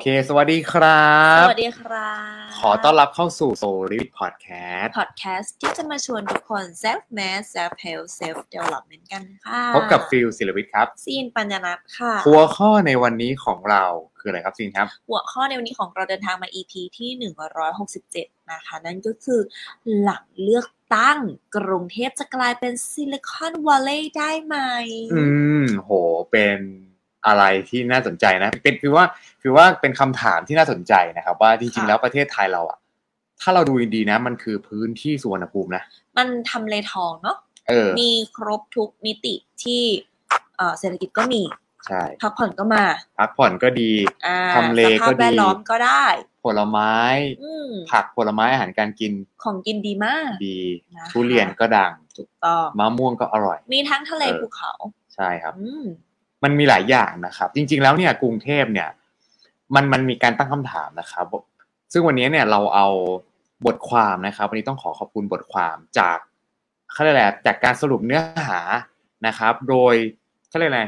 เค สวัสดีครับ สวัสดีครับ ขอต้อนรับเข้าสู่โซลิวิทพอดแคสต์ พอดแคสต์ที่จะมาชวนทุกคน self made self help self development กันค่ะ พบกับฟิลศิลวิทย์ครับ ซีนปัญญานัทค่ะ หัวข้อในวันนี้ของเราคืออะไรครับซีนครับ หัวข้อในวันนี้ของเราเดินทางมา EP ที่ 167 นะคะ นั่นก็คือหลังเลือกตั้งกรุงเทพจะกลายเป็นซิลิคอนวัลเลย์ได้ไหม อืม โห เป็น อะไรที่น่าสนใจนะเป็นคือว่าคือว่าเป็นคำถามที่น่าสนใจนะครับ ว่าจริงๆแล้วประเทศไทยเราอะถ้าเราดูดีๆนะ มันคือพื้นที่สุวรรณภูมินะมันทำเลทองเนาะเออมีครบทุกมิติที่เอ่อเศรษฐกิจก็มีใช่พักผ่อนก็มาพักผ่อนก็ดีอ่าทำเลสภาก็พดีแวดล้อมก็ได้ ผลไม้อืมผักผลไม้อาหารการกิน ของกินดีมาก ดีนะคะทุเรียนก็ดังถูกต้องมะม่วงก็อร่อย มีทั้งทะเลเออภูเขา ใช่ครับอื มมันมีหลายอย่างนะครับ จริง ๆ แล้วเนี่ยกรุงเทพเนี่ยมันมันมีการตั้งคำถามนะครับ ซึ่งวันนี้เนี่ยเราเอาบทความนะครับ วันนี้ต้องขอขอบคุณบทความจากเขาเรียกอะไรจากการสรุปเนื้อหานะครับ โดยเขาเรียกอะไร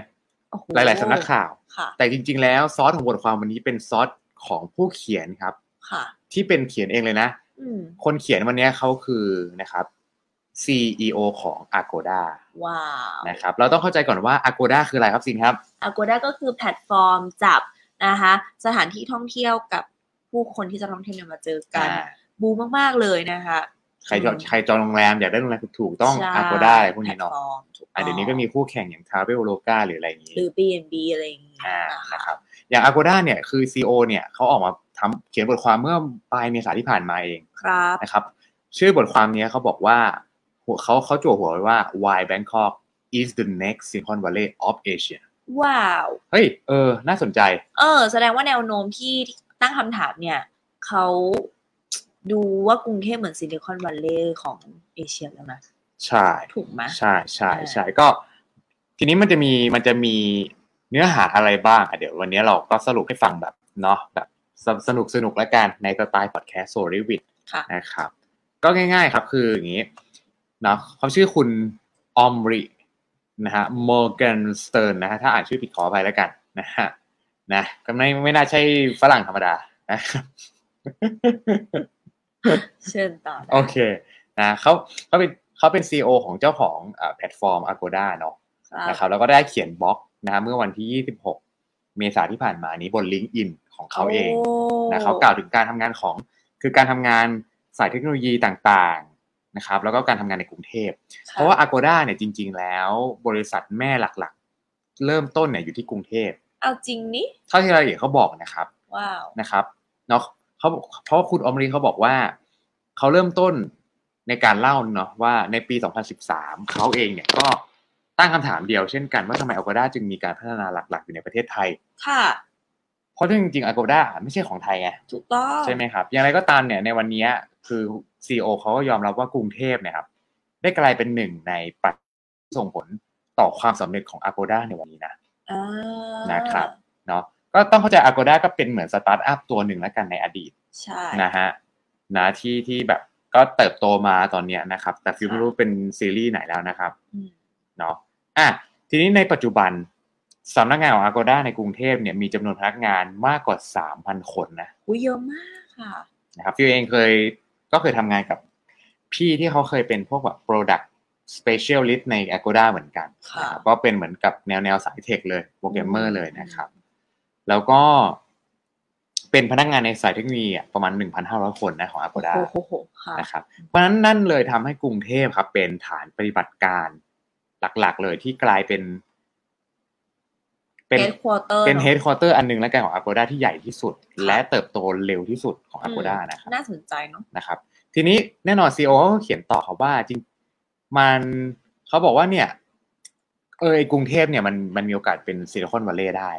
โอ้โหลาย ๆสำนักข่าวค่ะแต่จริง ๆ แล้วซอสของบทความวันนี้เป็นซอสของผู้เขียนครับค่ะที่เป็นเขียนเองเลยนะอืมคนเขียนวันนี้เขาคือนะครับ CEO ของ Agoda ว้าวนะครับเราต้องเข้าใจก่อนว่า Agoda คืออะไรครับซินครับ Agoda ก็คือแพลตฟอร์มจับนะคะสถานที่ท่องเที่ยวกับผู้คนที่จะท่องเที่ยวเนี่ยมาเจอกันอ่าบูมมากๆเลยนะคะใครจองใครจองโรงแรมอยากได้โรงแรมถูกๆต้องใช่ Agoda อะไรพวกนี้เนาะแพลตฟอร์มถูกอะเดี๋ยวนี้ก็มีคู่แข่งอย่าง Traveloka หรืออะไรอย่างนี้ หรือ Airbnb อะไรอย่างงี้อ่านะนะคะครับ อย่าง Agoda เนี่ยคือ CEO เนี่ยเขาออกมาทำเขียนบทความเมื่อปลายเมษาที่ผ่านมาเองครับนะครับ ชื่อบทความเนี้ยเขาบอกว่าหัว เขาเขาจั่วหัวไว้ว่า why Bangkok is the next Silicon Valley of Asia ว้าว เฮ้ย เออ น่าสนใจ เออ แสดงว่าแนวโน้มที่ตั้งคำถามเนี่ยเขาดูว่ากรุงเทพเหมือนซิลิคอนวัลเลย์ของเอเชียแล้วนะ ใช่ ถูกไหมใช่ใช่อ่าใช่ก็ ทีนี้มันจะมีมันจะมีเนื้อหาอะไรบ้างอะเดี๋ยววันนี้เราก็สรุปให้ฟังแบบเนาะแบบสนุกสนุกแล้วกันในสไตล์พอดแคสต์โซลิวิดค่ะนะครับ ก็ง่าย ๆ ครับคืออย่างนี้เนาะเขาชื่อคุณออมรินะฮะมอร์แกนสเต r ร์นนะฮะถ้าอ่านชื่อผิดขออภัยแล้วกันนะฮะนะก็ไม่ไม่น่าใช่ฝรั่งธรรมดานะครับเชิญต่อได้โอเคนะเขาเขาเป็นเขาเป็น CEO ของเจ้าของเอ่อแพลตฟอร์ม Agoda เนาะครับนะครับแล้วก็ได้เขียนบล็อกนะฮะเมื่อวันที่ 26 เมษาที่ผ่านมานี้บน LinkedIn ของเขาเองโนะเขากล่าวถึงการทำงานของคือการทำงานสายเทคโนโลยีต่างๆ นะครับแล้วก็การทำงานในกรุงเทพครับเพราะว่า Agoda เนี่ยจริง ๆ แล้วบริษัทแม่หลักๆ เริ่มต้นเนี่ยอยู่ที่กรุงเทพเอาจริงนี่เท่าที่รายละเอียดเขาบอกนะครับว้าวนะครับเนาะเขาเพราะว่าคุณอมรีเขาบอกว่าเขาเริ่มต้นในการเล่าเนาะว่าในปี 2013 เขาเองเนี่ยก็ตั้งคำถามเดียวเช่นกันว่าทำไม Agoda จึงมีการพัฒนาหลัก ๆ อยู่ในประเทศไทย ค่ะ เพราะจริงๆ Agoda ไม่ใช่ของไทยไงถูกต้องใช่ไหมครับ อย่างไรก็ตามเนี่ยในวันนี้คือ CEO เขาก็ยอมรับว่ากรุงเทพเนี่ยครับ ได้กลายเป็นหนึ่งในปัจจัยที่ส่งผลต่อความสำเร็จของ Agoda ในวันนี้นะอ่านะครับเนาะก็ต้องเข้าใจ Agoda ก็เป็นเหมือนสตาร์ทอัพตัวหนึ่งแล้วกันในอดีตใช่นะฮะนะที่ที่แบบก็เติบโตมาตอนเนี้ยนะครับ แต่ฟิวไม่รู้เป็นซีรีส์ไหนแล้วนะครับอืมเนาะอะทีนี้ในปัจจุบัน สำนักงานของ Agoda ในกรุงเทพเนี่ยมีจำนวนพนักงานมากกว่า 3,000 คนนะอุ้ยเยอะมากค่ะนะครับฟิวเองเคยก็เคยทำงานกับพี่ที่เขาเคยเป็นพวกแบบ product specialist ใน Agoda เหมือนกันค่ะนะครับก็เป็นเหมือนกับแนวแนวสาย tech เลยโปรแกรมเมอร์อืมเลยนะครับ แล้วก็เป็นพนักงานในสายเทคโนโลยีอะประมาณ 1,500 คนนะของ Agoda โอ้โหค่ะนะครับ เพราะฉะนั้นนั่นเลยทำให้กรุงเทพครับเป็นฐานปฏิบัติการหลักๆ เลยที่กลายเป็น เป็น head quarter เป็น head quarter อันหนึ่งแล้วกันของ Agoda ที่ใหญ่ที่สุด และเติบโตเร็วที่สุดของ Agoda นะครับน่าสนใจเนาะนะครับ ทีนี้แน่นอน CEO ก็เขียนต่อครับว่าจริงมันเขาบอกว่าเนี่ยเออไอ้กรุงเทพเนี่ยมันมันมีโอกาสเป็นซิลิคอนวัลเลย์ได้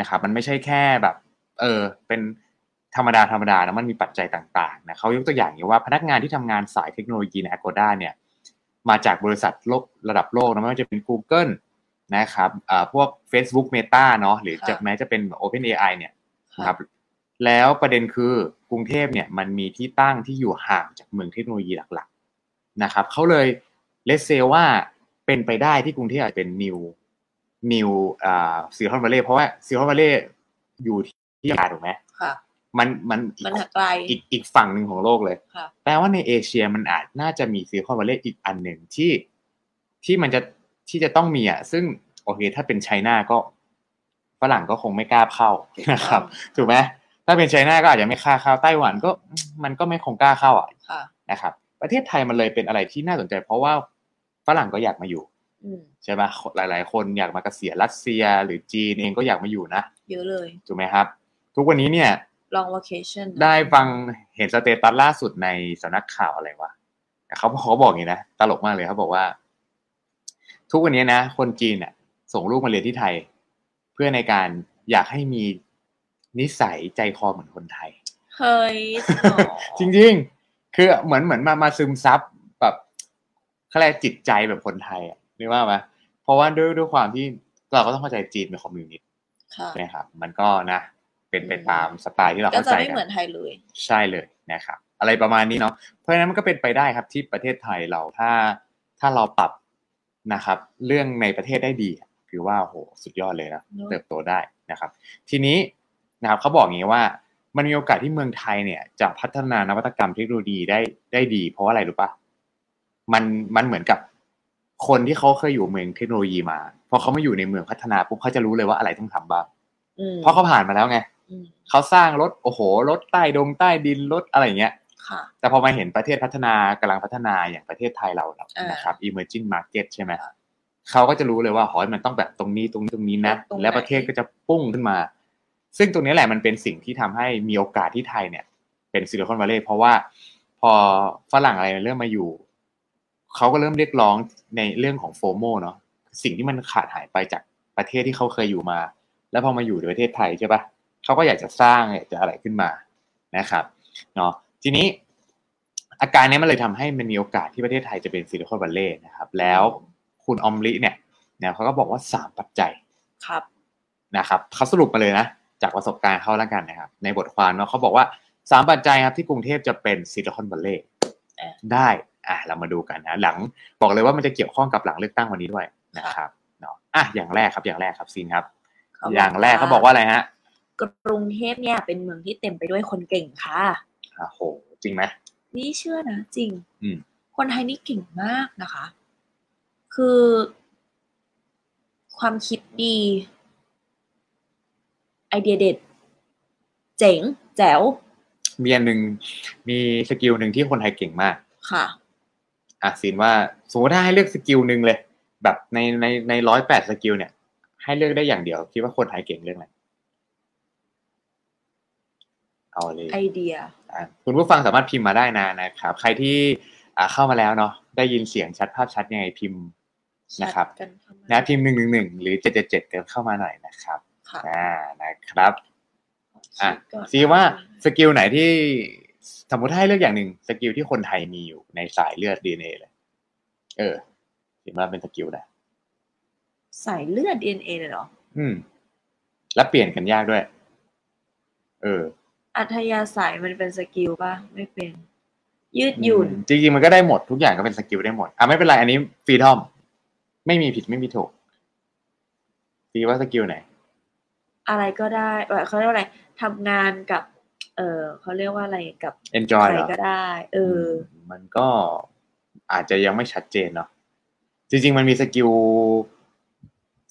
นะครับ มันไม่ใช่แค่แบบ เออเป็นธรรมดาธรรมดานะมันมีปัจจัยต่างๆนะเขายกตัวอย่างอย่างว่าพนักงานที่ทำงานสายเทคโนโลยีใน Agoda เนี่ยมาจากบริษัทโลกระดับโลกนะไม่ว่าจะเป็น Google นะครับอ่าพวก Facebook Meta เนาะหรือจะแม้จะเป็น OpenAI เนี่ยนะครับแล้วประเด็นคือกรุงเทพเนี่ยมันมีที่ตั้งที่อยู่ห่างจากเมืองเทคโนโลยีหลักๆนะครับเขาเลย let's say ว่าเป็นไปได้ที่กรุงเทพอาจจะเป็น new new อ่าซิลิคอนวัลเลย์เพราะว่าซิลิคอนวัลเลย์อยู่ที่อเมริกาถูกไหมค่ะมันมันอีมันไกลอีกอีกฝั่งหนึ่งของโลกเลยค่ะแปลว่าในเอเชียมันอาจน่าจะมีซิลิคอนวัลเลย์อีกอันหนึ่งที่ที่มันจะ ที่จะต้องมีอะซึ่งโอเค ถ้าเป็นไชน่าก็ฝรั่งก็คงไม่กล้าเข้านะครับ ถูกไหมถ้าเป็นไชน่าก็อาจจะไม่กล้าเข้าไต้หวันก็มันก็ไม่คงกล้าเข้าอะค่ะนะครับ ประเทศไทยมันเลยเป็นอะไรที่น่าสนใจ เพราะว่าฝรั่งก็อยากมาอยู่อืมใช่ปะหลาย ๆ คนอยากมาเกษียณรัสเซีย หรือจีนเองก็อยากมาอยู่นะเยอะเลยถูกไหมครับ ทุกวันนี้เนี่ย long vacation ได้ฟังเห็นสเตตัสล่าสุดในสำนักข่าวอะไรวะเขาเขาบอกอย่างนี้นะตลกมากเลยเขาบอกว่า ทุกวันนี้นะ คนจีนเนี่ยส่งลูกมาเรียนที่ไทย เพื่อในการอยากให้มีนิสัยใจคอเหมือนคนไทย เฮ้ยหรอจริง ๆ คือเหมือนเหมือนมามาซึมซับแบบเขาเรียกจิตใจแบบคนไทยอะนึกว่าไหมเพราะว่าด้วยด้วยความที่เราก็ต้องเข้าใจจีนเป็นคอมมิวนิสต์ค่ะนะครับ มันก็นะ เป็นไปตามสไตล์ที่เราก็เข้าจะใจไม่กัเหมือนไทยเลย ใช่เลยนะครับ อะไรประมาณนี้เนาะเพราะฉะนั้นมันก็เป็นไปได้ครับที่ประเทศไทยเราถ้าถ้าเราปรับ นะครับ เรื่องในประเทศได้ดีถือว่าโหสุดยอดเลยนะเนอะเติบโตได้นะครับ ทีนี้นะครับเขาบอกอย่างนี้ว่ามันมีโอกาสที่เมืองไทยเนี่ย จะพัฒนานวัตกรรมเทคโนโลยีได้ได้ดี เพราะว่าอะไรรู้ปะมันมันเหมือนกับคนที่เขาเคยอยู่เมืองเทคโนโลยีมาพอเขามาอยู่ในเมืองพัฒนาปุ๊บเขาจะรู้เลยว่าอะไรต้องทำบ้างอืมเพราะเขาผ่านมาแล้วไงอืมเขาสร้างรถโอ้โหรถใต้ดงใต้ดินรถอะไรอย่างเงี้ยค่ะ แต่พอมาเห็นประเทศพัฒนากำลังพัฒนาอย่างประเทศไทยเราอ่านนะครับ emerging market ใช่ไหมเขาก็จะรู้เลยว่าหอยมันต้องแบบตรงนี้ตรงนี้ตรงนี้นะตรงไหนแล้วประเทศก็จะปุ้งขึ้นมา ซึ่งตรงนี้แหละมันเป็นสิ่งที่ทำให้มีโอกาสที่ไทยเนี่ย เป็นซิลิคอนวัลเลย์เพราะว่าพอฝรั่งอะไรเริ่มมาอยู่เขาก็เริ่มเรียกร้องในเรื่องของโฟโมเนาะสิ่งที่มันขาดหายไปจากประเทศที่เขาเคยอยู่มา แล้วพอมาอยู่ในประเทศไทยใช่ปะเขาก็อยากจะสร้างอยากจะอะไรขึ้นมานะครับเนาะ ทีนี้อาการนี้มันเลยทำให้มันมีโอกาสที่ประเทศไทยจะเป็นซิลิคอนวัลเลย์นะครับ แล้วคุณออมลิเนี่ยเนี่ยเขาก็บอกว่าสามปัจจัยครับนะครับเขาสรุปมาเลยนะ จากประสบการณ์เขาแล้วกันนะครับ ในบทความเนาะเขาบอกว่าสามปัจจัยครับที่กรุงเทพจะเป็นซิลิคอนวัลเลย์เอ่อได้อะเรามาดูกันนะ หลังบอกเลยว่ามันจะเกี่ยวข้องกับหลังเลือกตั้งวันนี้ด้วยนะครับเนาะอะอย่างแรกครับอย่างแรกครับซีนครับเขบอย่างแรกเขาบอกว่าอะไรฮะกรุงเทพเนี่ยเป็นเมืองที่เต็มไปด้วยคนเก่งค่ะ อะโหจริงไหมนี่เชื่อนะจริง อืมคนไทยนี่เก่งมากนะคะ คือ ความคิดดี ไอเดียเด็ด เจ๋ง แจ๋ว มีอันหนึ่งมี skill หนึ่งที่คนไทยเก่งมาก ค่ะอะซีนว่าสมมติถ้าให้เลือก skill หนึ่งเลย แบบในในในร้อยแปด skill เนี่ย ให้เลือกได้อย่างเดียว คิดว่าคนไทยเก่งเรื่องอะไร เอาเลยไอเดียอะคุณผู้ฟังสามารถพิมพ์มาได้นะนะครับ ใครที่อ่าเข้ามาแล้วเนาะได้ยินเสียงชัดภาพชัดยังไงพิมพ์นะครับชัดกันเข้ามานะพิมพ์หนึ่งหนึ่งหนึ่งหรือเจ็ดเจ็ดเจ็ดกันเข้ามาหน่อยนะครับค่ะอ่านะครับอะคิดก่อนซีนว่า skill ไหนที่สมมติให้เลือกอย่างหนึ่ง skill ที่คนไทยมีอยู่ในสายเลือดดีเอเลย เออซีนว่าเป็น skill ไหนสายเลือด DNA เลยเหรออืม แล้วเปลี่ยนกันยากด้วย เออ อัธยาศัยมันเป็น skill ป่ะ ไม่เป็น ยืดหยุ่น จริงๆมันก็ได้หมดทุกอย่างก็เป็น skill ได้หมด อะไม่เป็นไรอันนี้ freedom ไม่มีผิดไม่มีถูกซีว่าสกิลไหน อะไรก็ได้เอ่อเขาเรียกว่าอะไรทำงานกับ เออเขาเรียกว่าอะไรกับ enjoy ใคเหรรอก็ได้เอออ มันก็อาจจะยังไม่ชัดเจนเนาะจริง ๆ มันมีสกิล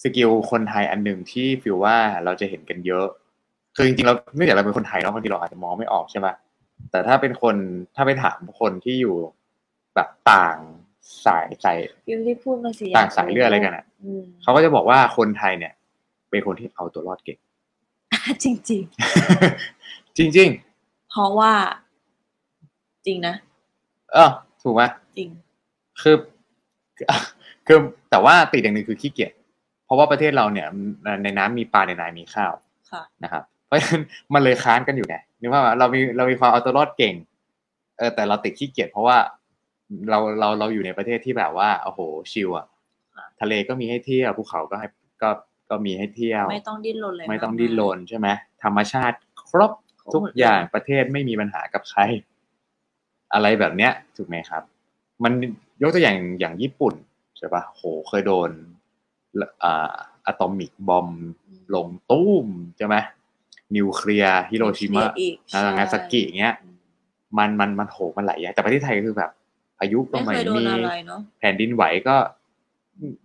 สกิลคนไทยอันหนึ่งที่ฟิลว่าเราจะเห็นกันเยอะ คือจริงๆเราเนื่องจากเราเป็นคนไทยเนาะบางทีเราอาจจะมองไม่ออกใช่ปะแต่ถ้าเป็นคนถ้าไปถามคนที่อยู่แบบต่างสายสายพิมพ์ที่พูดมาสิต่างสายเลือดอะไรกันอะอืมเขาก็จะบอกว่าคนไทยเนี่ย เป็นคนที่เอาตัวรอดเก่งจริงจริงๆเพราะว่า จริงนะๆเออถูกไหมจริง คือคือแต่ว่าติดอย่างหนึ่งคือขี้เกียจเพราะว่าประเทศเราเนี่ย ในน้ำมีปลาในนามีข้าวค่ะนะครับเพ ราะฉะนั้นมันเลยค้านกันอยู่ไงนึกว่าเรามีเรามีความเอาตัวรอดเก่ง เออแต่เราติดขี้เกียจเพราะว่าเราเราเราอยู่ในประเทศที่แบบว่าโอ้โหชิลอะค่ะทะเลก็มีให้เที่ยวภูเขาก็ให้ก็ก็มีให้เที่ยว ไม่ต้องดิ้นรนเลยไม่ต้องากดิ้นรนใช่ไหมธรรมชาติครบครบทุกหมดเลยอย่างประเทศไม่มีปัญหากับใคร อะไรแบบเนี้ยถูกไหมครับ มันยกตัวอย่างอย่างญี่ปุ่นใช่ปะโหเคยโดนอ่าอะตอมิกบอมอืมลงตุ้มใช่ไหม นิวเคลียร์ฮิโรชิมะอีกนางาซากิอย่างเงี้ย มันมันมันโหมันหลายอย่างแต่ประเทศไทยก็คือแบบพายุก็ไม่ไม่เคยโดนมีอะไรเนาะแผ่นดินไหวก็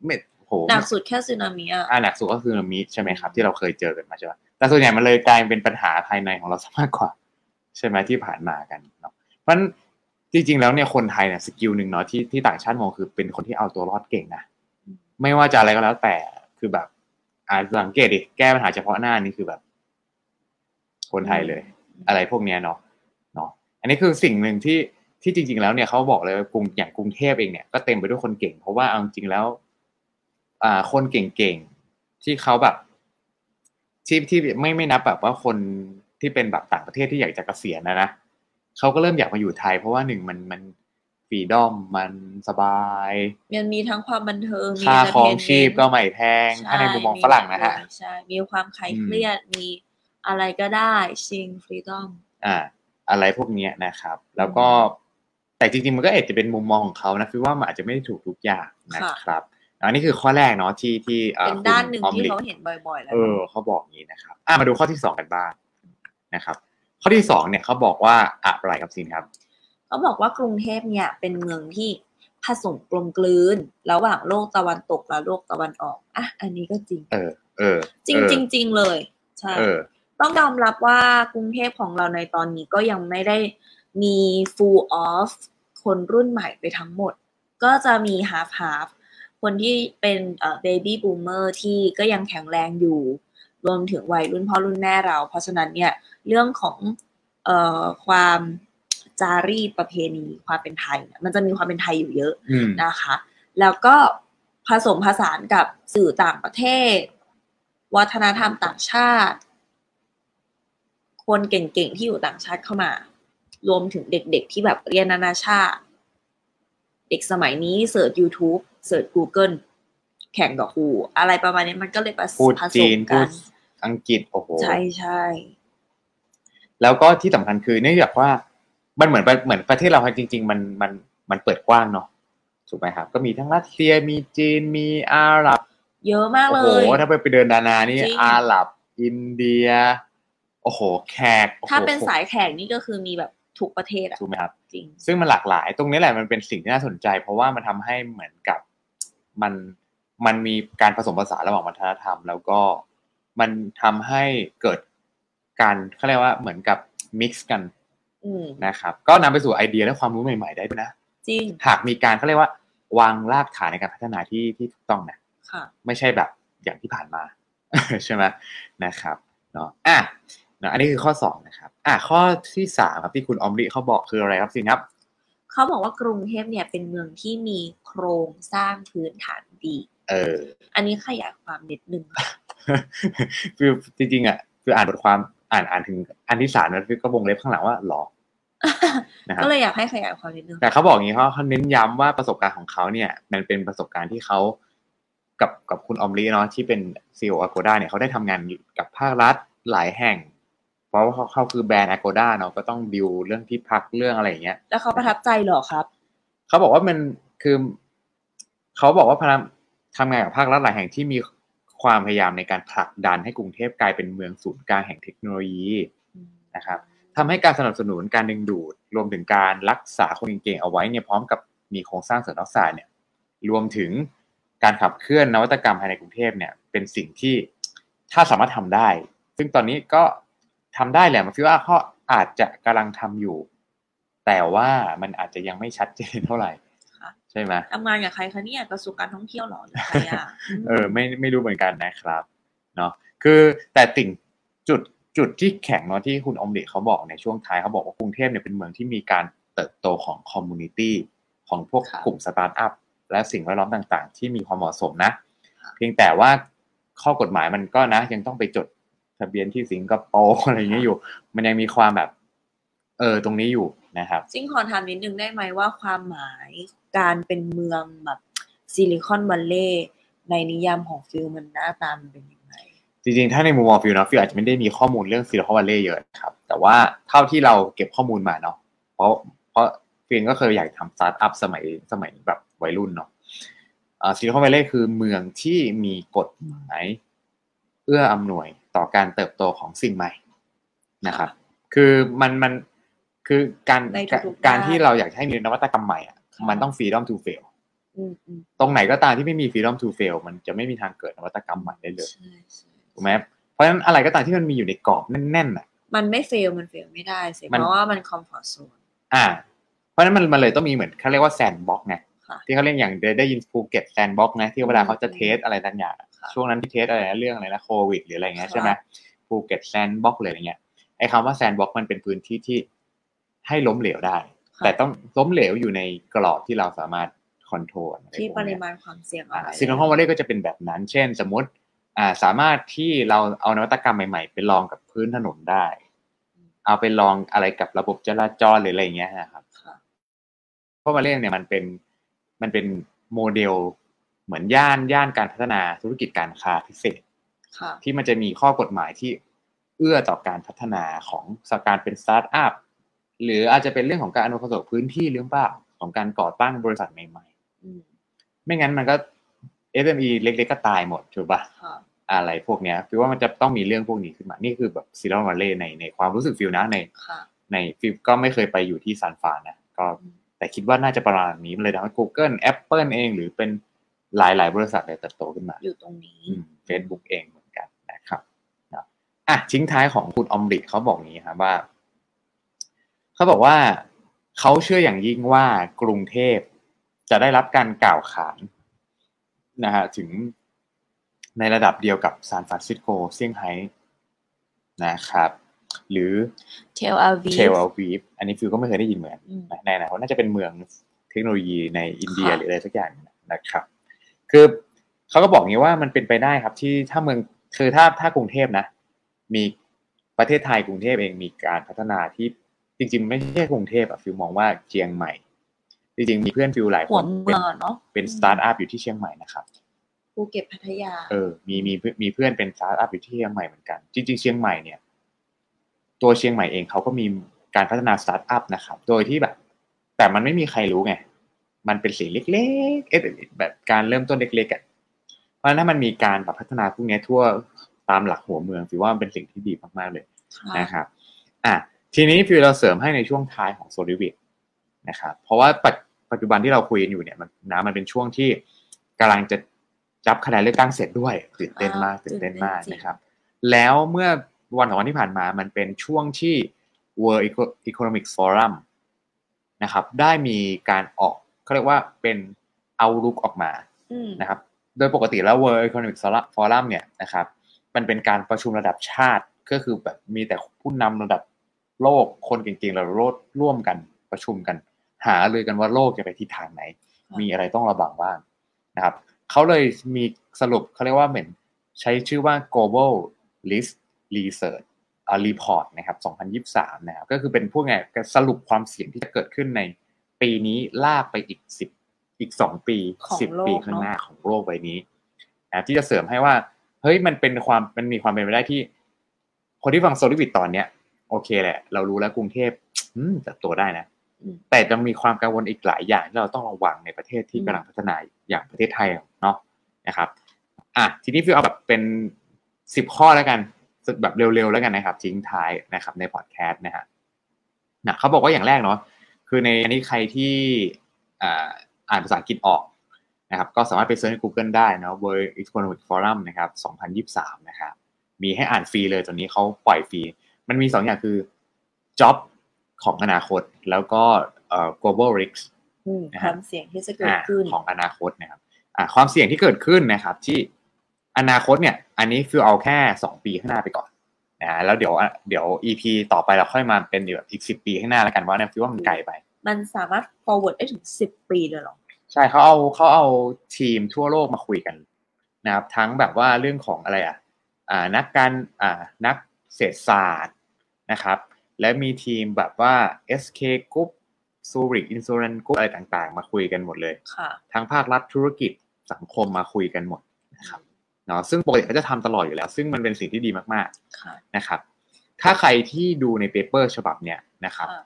ไม่โหหนักสุดแค่สึนามิอะอ่าหนักสุดก็คือสึนามิใช่ไหมครับ ที่เราเคยเจอกันมาใช่ไหมแต่ส่วนใหญ่มันเลยกลายเป็นปัญหาภายในของเราซะมากกว่า ใช่ไหมที่ผ่านมากันเนาะเพราะฉะนั้นจริง ๆ แล้วเนี่ยคนไทยเนี่ย skill หนึ่งเนาะที่ที่ต่างชาติมองคือเป็นคนที่เอาตัวรอดเก่งนะไม่ว่าจะอะไรก็แล้วแต่คือแบบ อ่าสังเกตดิแก้ปัญหาเฉพาะหน้านี่คือแบบ คนไทยเลย อะไรพวกเนี้ยเนาะเนาะอันนี้คือสิ่งหนึ่งที่ที่จริง ๆ แล้วเนี่ยเขาบอกเลยว่ากรุงอย่างกรุงเทพเองเนี่ยก็เต็มไปด้วยคนเก่ง เพราะว่าเอาจริงๆแล้ว อ่า คนเก่งๆที่เขาแบบที่ที่ไม่ไม่นับแบบว่าคนที่เป็นแบบต่างประเทศที่อยากจะเกษียณนะนะเขาก็เริ่มอยากมาอยู่ไทย เพราะว่าหนึ่งมันมันฟรีดอมมันสบายมันมีทั้งความบันเทิงมีค่าครอง entertainment ชีพก็ไม่แพง ถ้าในมุมมองฝรั่งนะฮะใช่ มีความคลายอืมเครียดมี อะไรก็ได้ชิงฟรีดอมอ่า อะไรพวกเนี้ยนะครับ แล้วก็แต่จริงๆ มันก็อาจจะเป็นมุมมองของเขานะคือว่ามันอาจจะไม่ได้ถูกทุกอย่างนะครับอันนี้คือข้อแรกเนาะที่ที่อ่เป็นด้านหนึ่งคุณออมที่ลิเขาเห็นบ่อยๆแล้วเออเขาบอกอย่างนี้นะครับอะมาดูข้อที่สองกันบ้างนะครับ ข้อที่สองเนี่ยเขาบอกว่าอะไรครับซินครับเขาบอกว่ากรุงเทพเนี่ยเป็นเมืองที่ผสมกลมกลืนระหว่างโลกตะวันตกและโลกตะวันออกอะอันนี้ก็จริง เออ เออ จริงเออจริงจริงเลยใช่เออ ต้องยอมรับว่ากรุงเทพของเราในตอนนี้ก็ยังไม่ได้มี full off คนรุ่นใหม่ไปทั้งหมด ก็จะมี half half คนที่เป็นเอ่อ baby boomer ที่ก็ยังแข็งแรงอยู่ รวมถึงวัยรุ่นพ่อรุ่นแม่เรา เพราะฉะนั้นเนี่ยเรื่องของเอ่อความจารีตประเพณีความเป็นไทยเนี่ยมันจะมีความเป็นไทยอยู่เยอะอืมนะคะ แล้วก็ผสมผสานกับสื่อต่างประเทศ วัฒนธรรมต่างชาติ คนเก่งๆ ที่อยู่ต่างชาติเข้ามา รวมถึงเด็กๆ ที่แบบเรียนนานาชาติ เด็กสมัยนี้เสิร์ช YouTube เสิร์ช Google แข่งกับครูอะไรประมาณนี้มันก็เลยผสพูดผสจีมนกัพูนดอังกฤษโอ้โหใช่ใช่แล้วก็ที่สำคัญคือเนื่องจากว่ามันเหมือนเหมือนประเทศเราจริง ๆ มันมันมันเปิดกว้างเนาะถูกไหมครับ ก็มีทั้งรัสเซียมีจีนมีอาหรับ เยอะมากโอ้เลโหยถ้าไปไปเดินนานานี่จริงอาหรับ อินเดียโอ้โหแขกโอ้โหถ้าเป็นสายแข่งนี่ก็คือมีแบบทุกประเทศอะถูกไหมครับจริง ซึ่งมันหลากหลาย ตรงนี้แหละมันเป็นสิ่งที่น่าสนใจ เพราะว่ามันทำให้เหมือนกับมันมันมีการผสมผสานระหว่างวัฒนธรรม แล้วก็มันทำให้เกิดการเขาเรียกว่าเหมือนกับมิกซ์กันอืมนะครับ ก็นำไปสู่ไอเดียและความรู้ใหม่ ๆ ได้ด้วยนะจริงหากมีการเขาเรียกว่า วางรากฐานในการพัฒนาที่ที่ถูกต้องนะค่ะไม่ใช่แบบอย่างที่ผ่านมาใช่ไหมนะครับเนาะอะเนาะอันนี้คือข้อสองนะครับอะข้อที่สามครับที่คุณออมริเขาบอกคืออะไรครับสิครับเขาบอกว่ากรุงเทพเนี่ยเป็นเมืองที่มีโครงสร้างพื้นฐานดีเออ อันนี้ขยายความนิดนึงคือจริงๆอะคืออ่านบทความอ่านอ่านถึงอันที่สามแล้วก็วงเล็บข้างหลังว่าหรอนะครับก็เลยอยากให้ขยายความนิดนึงแต่เขาบอกอย่างนี้เขาเขาเน้นย้ำว่าประสบการณ์ของเขาเนี่ย มันเป็นประสบการณ์ที่เขากับกับคุณออมลีเนาะที่เป็นซีอีโอ Agoda เนี่ยเขาได้ทำงานอยู่กับภาครัฐหลายแห่ง เพราะว่าเขาเขาคือแบรนด์ Agoda เนาะก็ต้องดิวเรื่องที่พักเรื่องอะไรอย่างเงี้ย แล้วเขาประทับใจเหรอครับ เขาบอกว่ามันคือเขาบอกว่าพนักทำงานกับภาครัฐหลายแห่งที่มีความพยายามในการผลักดันให้กรุงเทพกลายเป็นเมืองศูนย์กลางแห่งเทคโนโลยีนะครับทำให้การสนับสนุนการดึงดูด รวมถึงการรักษาคนเก่งๆเอาไว้เนี่ยพร้อมกับมีโครงสร้างเสริมทักษะเนี่ย รวมถึงการขับเคลื่อนนวัตกรรมภายในกรุงเทพเนี่ย เป็นสิ่งที่ถ้าสามารถทำได้ ซึ่งตอนนี้ก็ ทำได้แหละมันคิดว่าเขาอาจจะกำลังทำอยู่ แต่ว่ามันอาจจะยังไม่ชัดเจนเท่าไหร่ค่ะใช่ไหมทำงานกับใครคะเนี่ยกระทรวงการท่องเที่ยวเหรอหรือใครอะเออไม่ไม่รู้เหมือนกันนะครับเนาะคือแต่ติ่งจุดจุดที่แข็งเนาะที่คุณอมเดชเขาบอกในช่วงท้ายเขาบอกว่ากรุงเทพเนี่ยเป็นเมืองที่มีการเติบโตของ community ของพวกค่ะกลุ่มสตาร์ทอัพและสิ่งแวดล้อมต่างๆ ที่มีความเหมาะสมนะค่ะเพียงแต่ว่าข้อกฎหมายมันก็นะยังต้องไปจด ทะเบียนที่สิงคโปร์อะไรอย่างเงี้ยอยู่ มันยังมีความแบบ เออตรงนี้อยู่นะครับซิ่งขอถามนิดนึงได้ไหมว่าความหมายการเป็นเมืองแบบซิลิคอนวัลเลย์ในนิยามของฟิลมันหน้าตามันเป็นยังไงจริงๆ ถ้าในมุมมองฟิลนะฟิลอาจจะไม่ได้มีข้อมูลเรื่องซิลิคอนวัลเลย์เยอะนะครับ แต่ว่าเท่าที่เราเก็บข้อมูลมาเนาะเพราะเพราะฟิลก็เคยอยากทำสตาร์ทอัพสมัยสมัยแบบวัยรุ่นเนาะซิลิคอนวัลเลย์คือเมืองที่มีกฎหมาย เอื้ออำนวย ต่อการเติบโตของสิ่งใหม่นะครับ คือมันมันคือการในทุกๆการด้านที่เราอยากให้มีนวัตกรรมใหม่อะค่ะมันต้อง freedom to fail อืมอืมตรงไหนก็ตามที่ไม่มี freedom to fail มันจะไม่มีทางเกิดนวัตกรรมใหม่ได้เลยใช่ใช่ถูกไหมเพราะฉะนั้นอะไรก็ตามที่มันมีอยู่ในกรอบแน่นๆอะ มันไม่เฟลมันเฟลไม่ได้สิมันเพราะว่ามันคอมฟอร์ z โซนอ่า เพราะฉะนั้นมันมันเลยต้องมีเหมือนเขาเรียกว่า sandbox ไงค่ะที่เขาเรียกอย่างได้ได้ยินภูเก็ต sandbox นะที่เวลาเขาจะอืม test อะไรต่างอย่างอะค่ะ ช่วงนั้นที่ test อะไรนะเรื่องอะไรนะโควิด หรืออะไรเงี้ยค่ะใช่ไหมภูเก็ต sandbox เลยอะไรเงี้ยไอ้คำว่า sandbox มันเป็นพื้นที่ที่ให้ล้มเหลวได้ค่ะแต่ต้องล้มเหลวอยู่ในกรอบที่เราสามารถ controlที่ปริมาณความเสี่ยงเอาไว้ซิลิคอนวัลเลย์ก็จะเป็นแบบนั้น เช่น สมมติอ่าสามารถที่เราเอานวัตกรรมใหม่ๆ ไปลองกับพื้นถนนได้ เอาไปลองอะไรกับระบบจราจรหรืออะไรอย่างเงี้ยนะครับค่ะเพราะวัลเลย์เนี่ยมันเป็นมันเป็นโมเดล เหมือนย่านย่านการพัฒนาธุรกิจการค้าพิเศษค่ะที่มันจะมีข้อกฎหมายที่เอื้อต่อการพัฒนาของสการเป็นสตาร์ทอัพหรืออาจจะเป็นเรื่องของการอำนวยความสะดวกพื้นที่หรือเปล่าของการก่อตั้งบริษัทใหม่อืมๆไม่งั้นมันก็ SME เล็กๆก็ตายหมดถูกปะค่ะอะไรพวกเนี้ยคือว่ามันจะต้องมีเรื่องพวกนี้ขึ้นมา นี่คือแบบซิลิคอนวัลเลย์ในในความรู้สึกฟิลนะในค่ะในฟิลก็ไม่เคยไปอยู่ที่ซานฟรานนะก็อืมแต่คิดว่าน่าจะประมาณนี้มันเลยทำให้ Google Apple เอง หรือเป็น หลายหลายๆบริษัทเลยเติบโตขึ้นมา อยู่ตรงนี้เฟซบุ๊กเองเหมือนกันนะครับนะอะทิ้งท้ายของคุณอมริเขาบอกงี้ครับว่า เขาบอกว่าเขาเชื่ออย่างยิ่งว่ากรุงเทพจะได้รับการกล่าวขานนะฮะถึงในระดับเดียวกับซานฟรานซิสโกเซี่ยงไฮ้นะครับหรือเทลอาวีเทลอาวีฟอันนี้ฟิวก็ไม่เคยได้ยินเหมือนอืมในอนาคตน่าจะเป็นเมืองเทคโนโลยีในอินเดียค่ะหรืออะไรสักอย่างนะครับ คือเขาก็บอกงี้ว่ามันเป็นไปได้ครับที่ถ้าเมืองคือถ้าถ้ากรุงเทพนะ มีประเทศไทยกรุงเทพเองมีการพัฒนาที่จริง ๆ ไม่ใช่กรุงเทพอะฟิวมองว่าเชียงใหม่ จริง ๆ มีเพื่อนฟิวหลายคหัวนเมืเป็นองอะเนาะเป็นสตาร์ทอัพอยู่ที่เชียงใหม่นะครับภูเก็ตพัทยา เออ มีมีมีเพื่อนเป็นสตาร์ทอัพอยู่ที่เชียงใหม่เหมือนกัน จริง ๆ เชียงใหม่เนี่ย ตัวเชียงใหม่เองเขาก็มีการพัฒนาสตาร์ทอัพนะครับ โดยที่แบบ แต่มันไม่มีใครรู้ไง มันเป็นสิ่งเล็กๆเอ๊ะแบบการเริ่มต้นเล็กๆอะเพราะฉะนั้นถ้ามันมีการแบบพัฒนาพวกเนี้ยทั่วตามหลักหัวเมืองถือว่ามันเป็นสิ่งที่ดีมากๆเลยค่ะนะครับอะทีนี้ฟิวเราเสริมให้ในช่วงท้ายของโซลิวิตนะครับเพราะว่าปัจปัจจุบันที่เราคุยกันอยู่เนี่ยมันนะมันเป็นช่วงที่กำลังจะจับคะแนนเลือกตั้งเสร็จด้วยตื่นเต้นมากอ่าตื่นเต้นมากตื่นเต้นจริงนะครับ แล้วเมื่อวันสองวันที่ผ่านมามันเป็นช่วงที่ World Eco- Economic Forum นะครับได้มีการออก เขาเรียกว่าเป็นเอาลุกออกมาอืมนะครับ โดยปกติแล้ว World Economic Forum เนี่ยนะครับ มันเป็นการประชุมระดับชาติก็คือแบบมีแต่ผู้นำระดับโลกคนเก่งๆเราโลดร่วมกันประชุมกัน หาเลยกันว่าโลกจะไปทิศทางไหนค่ะมีอะไรต้องระวังบ้างนะครับเขาเลยมีสรุปเขาเรียกว่าเหมือนใช้ชื่อว่า global list research อ่า report นะครับ 2023 นะครับ ก็คือเป็นพวกไงสรุปความเสี่ยงที่จะเกิดขึ้นใน ปีนี้ลากไปอีก10อีก2ปีของ10โลกปีข้างหน้าเนอะของโลกใบนี้นะที่จะเสริมให้ว่า เฮ้ยมันเป็นความมันมีความเป็นไปได้ที่ คนที่ฟังโซลิวิตตอนเนี้ยโอเคแหละ เรารู้แล้วกรุงเทพอืมเติบโตได้นะอืมแต่จะมีความกังวลอีกหลายอย่างที่เราต้องระวังในประเทศที่อืมกำลังพัฒนาอย่างประเทศไทยเนาะนะครับ อะทีนี้ฟิวเอาแบบเป็นสิบข้อแล้วกันแบบเร็วๆแล้วกันนะครับทิ้งท้ายนะครับ ในพอดแคสต์นะฮะนะเขาบอกว่าอย่างแรกเนาะ คือในอันนี้ใครที่อ่าอ่านภาษาอังกฤษออกนะครับก็สามารถไป search ใน Google ได้เนาะ World Economic Forum นะครับ 2023 นะครับ มีให้อ่านฟรีเลยตัวนี้เขาปล่อยฟรี มันมีสองอย่างคือ job ของอนาคต แล้วก็เอ่อ global risks อืมนะคฮะวามเสี่ยงที่จะเกิดอ่าขึ้นของอนาคตนะครับอ่าความเสี่ยงที่เกิดขึ้นนะครับ ที่อนาคตเนี่ย อันนี้ฟิวเอาแค่สองปีข้างหน้าไปก่อน นะฮะแล้วเดี๋ยวอะเดี๋ยว EP ต่อไปเราค่อยมาเป็นแบบอีกสิบปีข้างหน้าแล้วกันว่าเนี่ยฟิวว่ามันไกลไป มันสามารถ forward ได้ถึงสิบปีเลยเหรอ ใช่เขาเอาเขาเอาทีมทั่วโลกมาคุยกันนะครับทั้งแบบว่าเรื่องของอะไรอะอ่านักการอ่านักเศรษฐศาสตร์นะครับและมีทีมแบบว่า SK Group Zurich Insurance Group อะไรต่างๆ มาคุยกันหมดเลยค่ะทั้งภาครัฐธุรกิจสังคมมาคุยกันหมดนะครับ เนาะซึ่งปกติเขาจะทำตลอดอยู่แล้ว ซึ่งมันเป็นสิ่งที่ดีมากค่ะๆนะครับ ถ้าใครที่ดูในเปเปอร์ฉบับเนี้ยนะครับค่ะ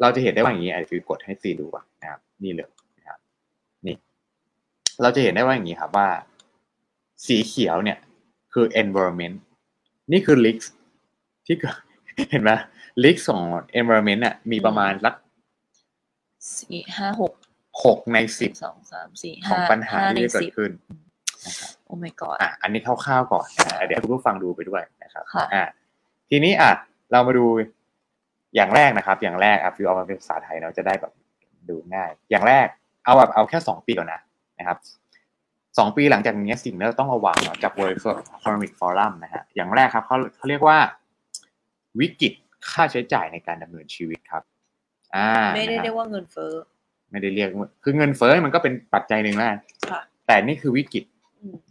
เราจะเห็นได้ว่าอย่างนี้อะฟิวกดให้ซีดูก่อนนะครับ นี่เลยนะครับนี่ เราจะเห็นได้ว่าอย่างนี้ครับว่า สีเขียวเนี่ยคือ environment นี่คือ risks ที่เกิดเห็นไหมลิกของ environment อะมีประมาณสักสี่ห้าหกหกในสิบสองสามสี่ขห้าองปัญหาห้าในที่จะเกิสิดบขึ้นนะครับ โอ้ my god อะอันนี้คร่าวๆก่อนนะเดี๋ยวให้คุณผู้ฟังดูไปด้วยนะครับค่ะอะทีนี้อะเรามาดูอย่างแรกนะครับ อย่างแรกอะฟิวเอามาเป็นภาษาไทยเนาะจะได้แบบดูง่าย อย่างแรกเอาแบบเอาแค่สองปีก่อนนะนะครับสองปีหลังจากนี้สิ่งที่เราต้องระวังเนาะจาก World Economic Forum นะฮะอย่างแรกครับเขาเขาเรียกว่าวิกฤตค่าใช้จ่ายในการดำเนินชีวิตครับ อ่า ไม่ได้นะฮะเรียกว่าเงินเฟ้อ ไม่ได้เรียกว่าคือเงินเฟ้อมันก็เป็นปัจจัยหนึ่งแล้วกันค่ะแต่นี่คือวิกฤตอืม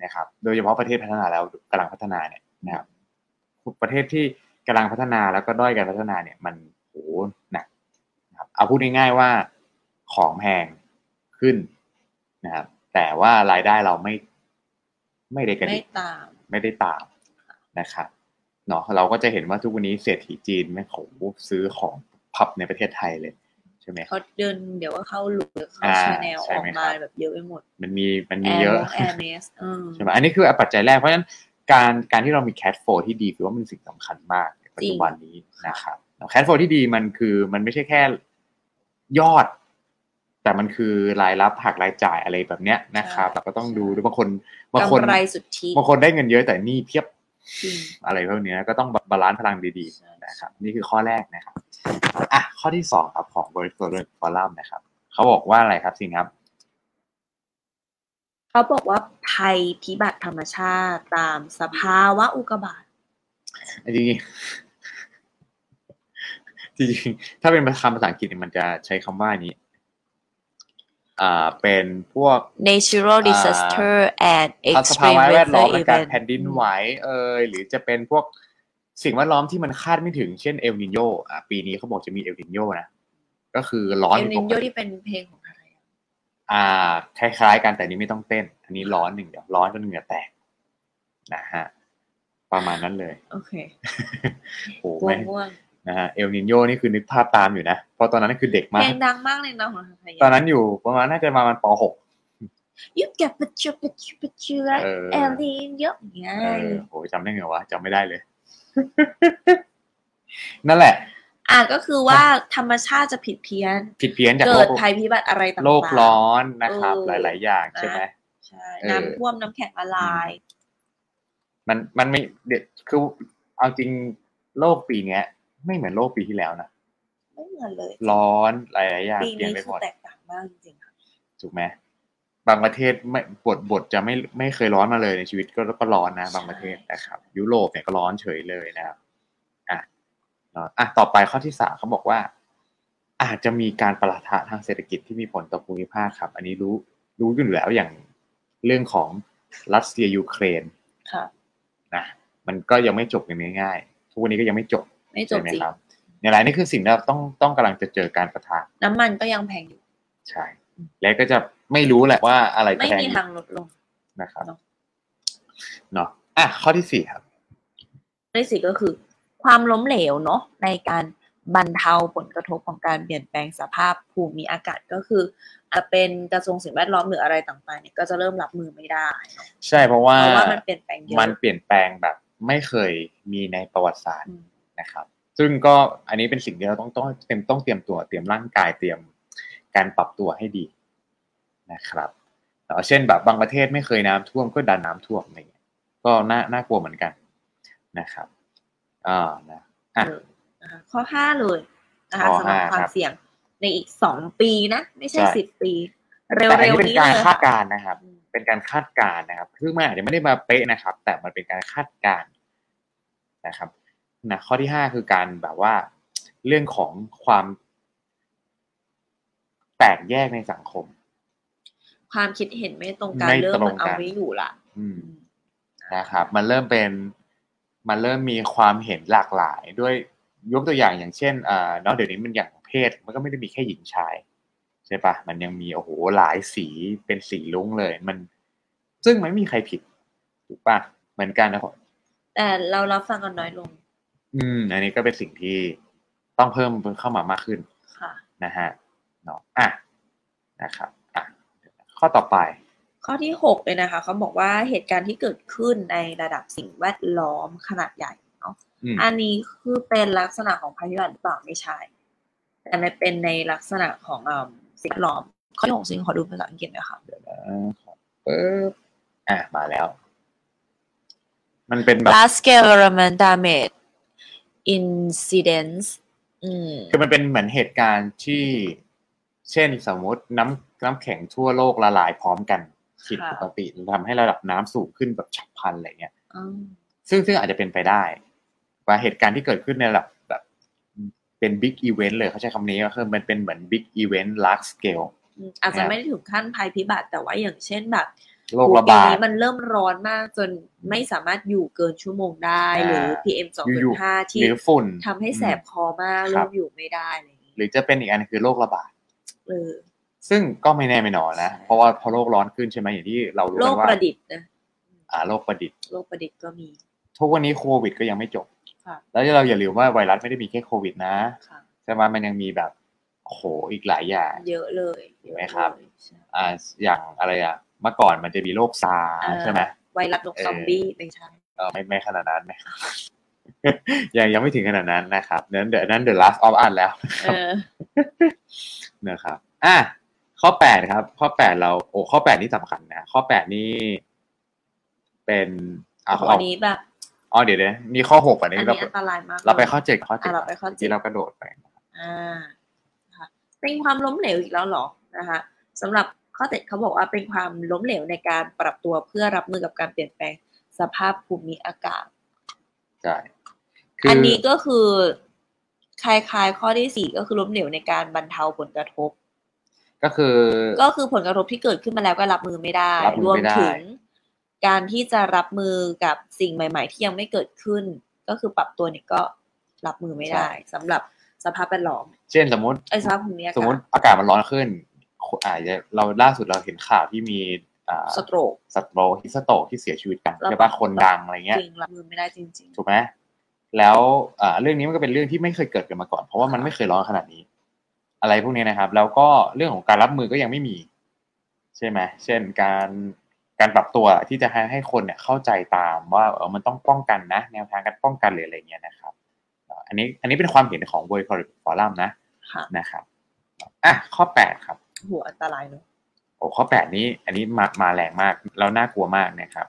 นะครับ โดยเฉพาะประเทศพัฒนาแล้วกำลังพัฒนาเนี่ยนะครับประเทศที่กำลังพัฒนาแล้วก็ด้อยการพัฒนาเนี่ยมันโหหนักนะครับเอาพูดง่ายๆว่าของแพงขึ้นนะครับ แต่ว่ารายได้เราไม่ไม่ได้กระไม่ดิกตามไม่ได้ตามนะครับเนาะเราก็จะเห็นว่าทุกวันนี้เศรษฐีจีนไม่โหซื้อของพับในประเทศไทยเลยใช่ไหมเขาเดินเดี๋ยวว่าเข้าหลุดเข้าอ่าชาแนลใช่ออไหกมมาครับแบบเยอะไปหมด มันมีมันแอมีร์เยอะแอร์เนสใช่ไหมอันนี้คือปัจจัยแรกเพราะฉะนั้นการการที่เรามีแคดโฟที่ดีคือว่ามันสิ่งสำคัญมากในปัจจุบันนี้นะครับแคดโฟที่ดีมันคือมันไม่ใช่แค่ยอด แต่มันคือรายรับหักรายจ่ายอะไรแบบเนี้ยนะครับเราก็ต้องดูด้วยบางคนบางคนกำไรสุทธิบางคนได้เงินเยอะแต่หนี่เพียบจริง อะไรพวกเนี้ยก็ต้องบาลานซ์พลังดีใช่ๆนะครับ นี่คือข้อแรกนะครับอะข้อที่สองครับของบริษัทฟอรัมนะครับเขาบอกว่าอะไรครับสิงครับเขาบอกว่าภัยพิบัติธรรมชาติตามสภาวะอุกกาบาตจริงๆจริงๆถ้าเป็นคำภาษาอังกฤษเนี่ยมันจะใช้คำว่านี้ อ่าเป็นพวก natural อ่า disaster and สภา extreme วะแวดล้อม weather ในการ event แผ่นดินไหวเอยหรือจะเป็นพวกสิ่งแวดล้อมที่มันคาดไม่ถึงเช่นเอลนิโยอะปีนี้เขาบอกจะมีเอลนิโยนะ ก็คือร้อนเอลผิดนิปนกโยติที่เป็นเพลงของอะไรอะอ่า คล้ายๆกันแต่นี้ไม่ต้องเต้น อันนี้ร้อนหนึ่งเดียวร้อนจนเหงื่อแตกนะฮะประมาณนั้นเลย โอเคโอ้ง่วไม่งง่วง นะฮะเอลนิโยนี่คือนึกภาพตามอยู่นะ เพราะตอนนั้นคือเด็กเพมาลกงดังมากเลยนะของทางไทยตอนนั้นอยู่ประมาณน่าจะประมาณป .6 ยุบกับปัจจุปัจจุปัจจุไรเออเอลนินโยอย่างเงี้ยเออโหจำได้ไงวะจำไม่ได้เลย นั่นแหละ อะก็คือว่าธรรมชาติจะผิดเพี้ยน ผิดเพี้ยนจากเกิโลดกภัยพิบัติอะไรต่างๆโลกร้อนนะครับเอหอลาย ๆ อย่างใช่ไหมใช่เออน้ำท่วมน้ำแข็งละลาย มันมันไม่เด็ดคือเอาจริงโลกปีเนี้ย ไม่เหมือนโลกปีที่แล้วนะไม่เหมือนเลย ร้อนหลายๆอย่างปีเปลี่ยนี้นไปคืหมอดแตกต่างมากจริงๆค่ะถูกไหมบางประเทศไม่บทบทจะไม่ไม่เคยร้อนมาเลยในชีวิตก็ก็ร้อนนะ บางประเทศนะครับ ยุโรปเนี่ยก็ร้อนเฉยเลยนะครับอะเนาะอะต่อไปข้อที่สามเขาบอกว่า อาจจะมีการประทะทางเศรษฐกิจที่มีผลต่อภูมิภาคครับ อันนี้รู้รู้อยู่แล้วอย่างเรื่องของรัสเซียยูเครนค่ะนะมันก็ยังไม่จบกันง่ายๆทุกวันนี้ก็ยังไม่จบ ไม่จใช่บไหมจริงครับเนี่ยแหละนี่คือสิ่งที่เราต้องต้องกำลังจะเจอการประทะน้ำมันก็ยังแพงอยู่ ใช่ และก็จะไม่รู้แหละว่าอะไรจะไม่แพงมีอยู่ทางลดลงนะครับเนอะเนาะอะข้อที่สี่ครับที่สี่ก็คือ ความล้มเหลวเนาะในการบรรเทาผลกระทบของการเปลี่ยนแปลงสภาพภูมิอากาศก็คืออาจจะเป็นกระทรวงสิ่งแวดล้อมหรืออะไรต่างๆเนี่ยก็จะเริ่มรับมือไม่ได้เนอะใช่เพราะว่าเพราะว่ามันเปลี่ยนแปลงเยอะมันเปลี่ยนแปลงแบบ ไม่เคยมีในประวัติศาสตร์อืม นะครับ ซึ่งก็อันนี้เป็นสิ่งที่เราต้องต้องเตรียมต้องเตรียมตัวเตรียมร่างกายเตรียมการปรับตัวให้ดีนะครับเนาะเช่นแบบบางประเทศไม่เคยน้ำท่วมก็ดันน้ำท่วมอะไรเงี้ยก็น่าน่ากลัวเหมือนกันนะครับอ่านะอะเออนะคะข้อห้าเลยนะคะข้อสำหรับห้าความครับเสี่ยงในอีกสองปีนะไม่ใช่ใช่สิบปี เร็วแต่อันๆนี้เป็นนี้การเลยคาดการณ์นะครับอืมเป็นการคาดการณ์นะครับคือมันอาจจะไม่ได้มาเป๊ะนะครับ แต่มันเป็นการคาดการณ์นะครับ นะข้อที่ห้าคือการแบบว่า เรื่องของความ แตกแยกในสังคม ความคิดเห็นไม่ตรงกันไม่เริ่มตรงเอากันไม่อยู่ละอืมอืมนะครับ มันเริ่มเป็นมันเริ่มมีความเห็นหลากหลายด้วยยกตัวอย่างอย่างเช่นอ่าเนาะเดี๋ยวนี้มันอย่างเพศ มันก็ไม่ได้มีแค่หญิงชายใช่ปะมันยังมีโอ้โหหลายสีเป็นสีลุ้งเลย มัน ซึ่งมันไม่มีใครผิดถูกปะเหมือนกันนะครับแต่เรารับฟังกันน้อยลง อืม อันนี้ก็เป็นสิ่งที่ต้องเพิ่มเข้ามามากขึ้นค่ะนะฮะเนาะอะนะครับอะข้อต่อไป ข้อที่หกเลยนะคะเขาบอกว่าเหตุการณ์ที่เกิดขึ้นในระดับสิ่งแวดล้อมขนาดใหญ่เนาะออืมอันนี้คือเป็นลักษณะของภัยพิบัติหรือเปล่าไม่ใช่แต่ในเป็นในลักษณะของอ่าสิ่งแวดล้อมข้อที่หกซิงขอดูภาษาอังกฤษหนะคะเดี๋ยวนะปึ๊บอะมาแล้ว มันเป็นแบบ large scale environment damage incidents อืมคือมันเป็นเหมือนเหตุการณ์ที่ เช่นสมมติน้ำน้ำแข็งทั่วโลกละลายพร้อมกันผิดค่ะปกติทำให้ระดับน้ำสูงขึ้นแบบฉับพลันอะไรเงี้ยอืมซึ่งซึ่งอาจจะเป็นไปได้ ว่าเหตุการณ์ที่เกิดขึ้นในระดับแบบเป็น big event เลยเขาใช้คำนี้ก็คือมันเป็นเหมือนบิ๊กอีเวนต์ large scale อืมอาจจะครับไม่ได้ถึงขั้นภัยพิบัติแต่ว่าอย่างเช่นแบบ โรคระบาปีดนี้มันเริ่มร้อนมากจนไม่สามารถอยู่เกินชั่วโมงได้อ่าหรือ PM อยู่2.5 ที่หรือฝุ่นทำให้แสบคอมากครัเริ่บมอยู่ไม่ได้อะไรอย่างนี้หรือจะเป็นอีกอันคือโรคระบาดเออซึ่งก็ไม่แน่ไม่นอนนะ เพราะว่าพอโลกร้อนขึ้นใช่ไหมอย่างที่เรารู้โรกัคนว่าประดิษฐ์นะอ่าโรคประดิษฐ์โรคประดิษฐ์ก็มี ทุกวันนี้โควิดก็ยังไม่จบค่ะแล้วเราอย่าลืมว่าไวรัสไม่ได้มีแค่โควิดนะค่ะใช่ไหมมันยังมีแบบโอ้โหอีกหลายอย่าง เยอะเลยเห็นไหมครับเยอะเลยใช่อ่าอย่างอะไรอะ เมื่อก่อนมันจะมีโรคซาร์อ่าใช่ไหมไวรัสนกซอมบี้ไม่ใช่เออไม่ไม่ขนาดนั้นไหมยังยังไม่ถึงขนาดนั้นนะครับนั้นเดี๋ยวนั้น the last of us แล้วเออนะครับอะข้อแปดครับ ข้อแปดเราโอ้ข้อแปดนี่สำคัญนะข้อแปดนี่ เป็นอะอัเอานนี้แบบอ๋อเดี๋ยวเดี๋ยวมีข้อหกอันอันนี้นี้เราอันตรายมากเราไปลยข้อเจ็ดข้อเจ็ดอะเราไปข้อเจ็ดที่เรากระโดดไปอ่านะคะเป็นความล้มเหลวอีกแล้วเหรอนะคะสำหรับ ข้อเจ็ดเขาบอกว่าเป็นความล้มเหลวในการปรับตัวเพื่อรับมือกับการเปลี่ยนแปลงสภาพภูมิอากาศใช่คือันนี้ก็คือคล้ายๆ ข้อที่สี่ก็คือล้มเหลวในการบรรเทาผลกระทบ ก็คือ ก็คือผลกระทบที่เกิดขึ้นมาแล้วก็รับมือไม่ได้รับมืรอวมไม่ได้ถึงการที่จะรับมือกับสิ่งใหม่ ๆ ที่ยังไม่เกิดขึ้น ก็คือปรับตัวเนี่ยก็รับมือไม่ได้สำหรับสภาพแวดล้อม เช่นสมมติไอ้ยสภาพภูมิอากาศสมมติอากาศมันร้อนขึ้น อ่าเราล่าสุดเราเห็นข่าวที่มีอ่าสโตรกสโตรกฮิสโตรกที่เสียชีวิตกันแล้วใช่ปะคนดังอะไรเงี้ยจริงรับมือไม่ได้จริงถูกไหมแล้วอ่าเรื่องนี้มันก็เป็นเรื่องที่ไม่เคยเกิดกันมาก่อน เพราะว่ามันไม่เคยร้อนขนาดนี้ อะไรพวกนี้นะครับ แล้วก็เรื่องของการรับมือก็ยังไม่มี ใช่ไหมเช่นการการปรับตัวที่จะให้ให้คนเนี่ยเข้าใจตามว่าเออมันต้องป้องกันนะ แนวทางการป้องกันหรืออะไรเงี้ยนะครับเอ่ออันนี้อันนี้เป็นความเห็นของ World Economic Forum นะๆค่ะนะครับอะข้อแปดครับ หัวอันตรายเนอะโอ้ข้อแปดนี้ อันนี้มามาแรงมากแล้วน่ากลัวมากนะครับ